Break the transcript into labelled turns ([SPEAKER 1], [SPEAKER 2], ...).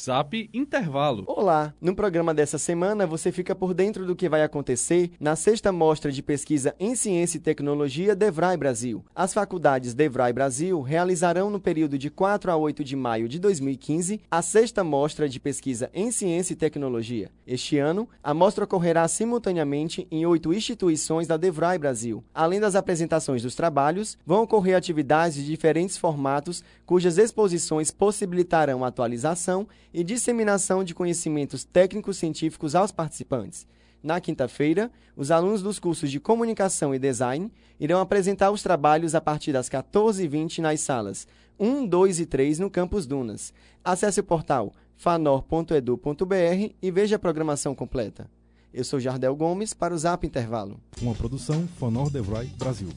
[SPEAKER 1] Zap Intervalo.
[SPEAKER 2] Olá! No programa dessa semana você fica por dentro do que vai acontecer na sexta mostra de pesquisa em ciência e tecnologia Devrai Brasil. As faculdades Devrai Brasil realizarão no período de 4 a 8 de maio de 2015 a sexta mostra de pesquisa em ciência e tecnologia. Este ano, a mostra ocorrerá simultaneamente em oito instituições da Devrai Brasil. Além das apresentações dos trabalhos, vão ocorrer atividades de diferentes formatos cujas exposições possibilitarão atualização e disseminação de conhecimentos técnicos científicos aos participantes. Na quinta-feira, os alunos dos cursos de Comunicação e Design irão apresentar os trabalhos a partir das 14h20 nas salas 1, 2 e 3 no Campus Dunas. Acesse o portal fanor.edu.br e veja a programação completa. Eu sou Jardel Gomes para o Zap Intervalo.
[SPEAKER 3] Uma produção Fanor Devrai Brasil.